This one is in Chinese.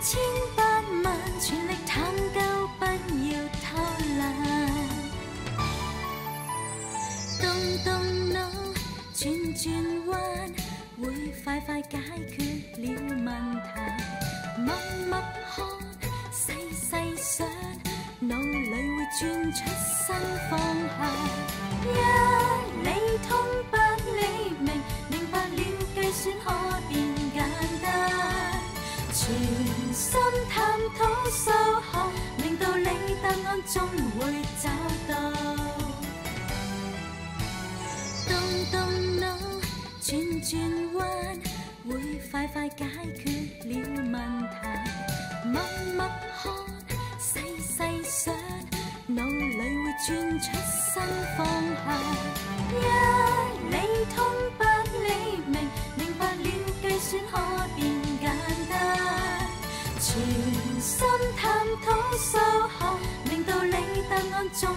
千百万，全力探究，不要偷懒。动动脑，转转弯，会快快解决了问题。默默看，细细想，脑里会转出新方向。一理通百理明，明白了计算可变简单。全讨数学，明道理答案终会找到。动动脑，转转弯，会快快解决了问题。默默看，细细想，脑里会转出新方向。全心探讨数学，明道理答案终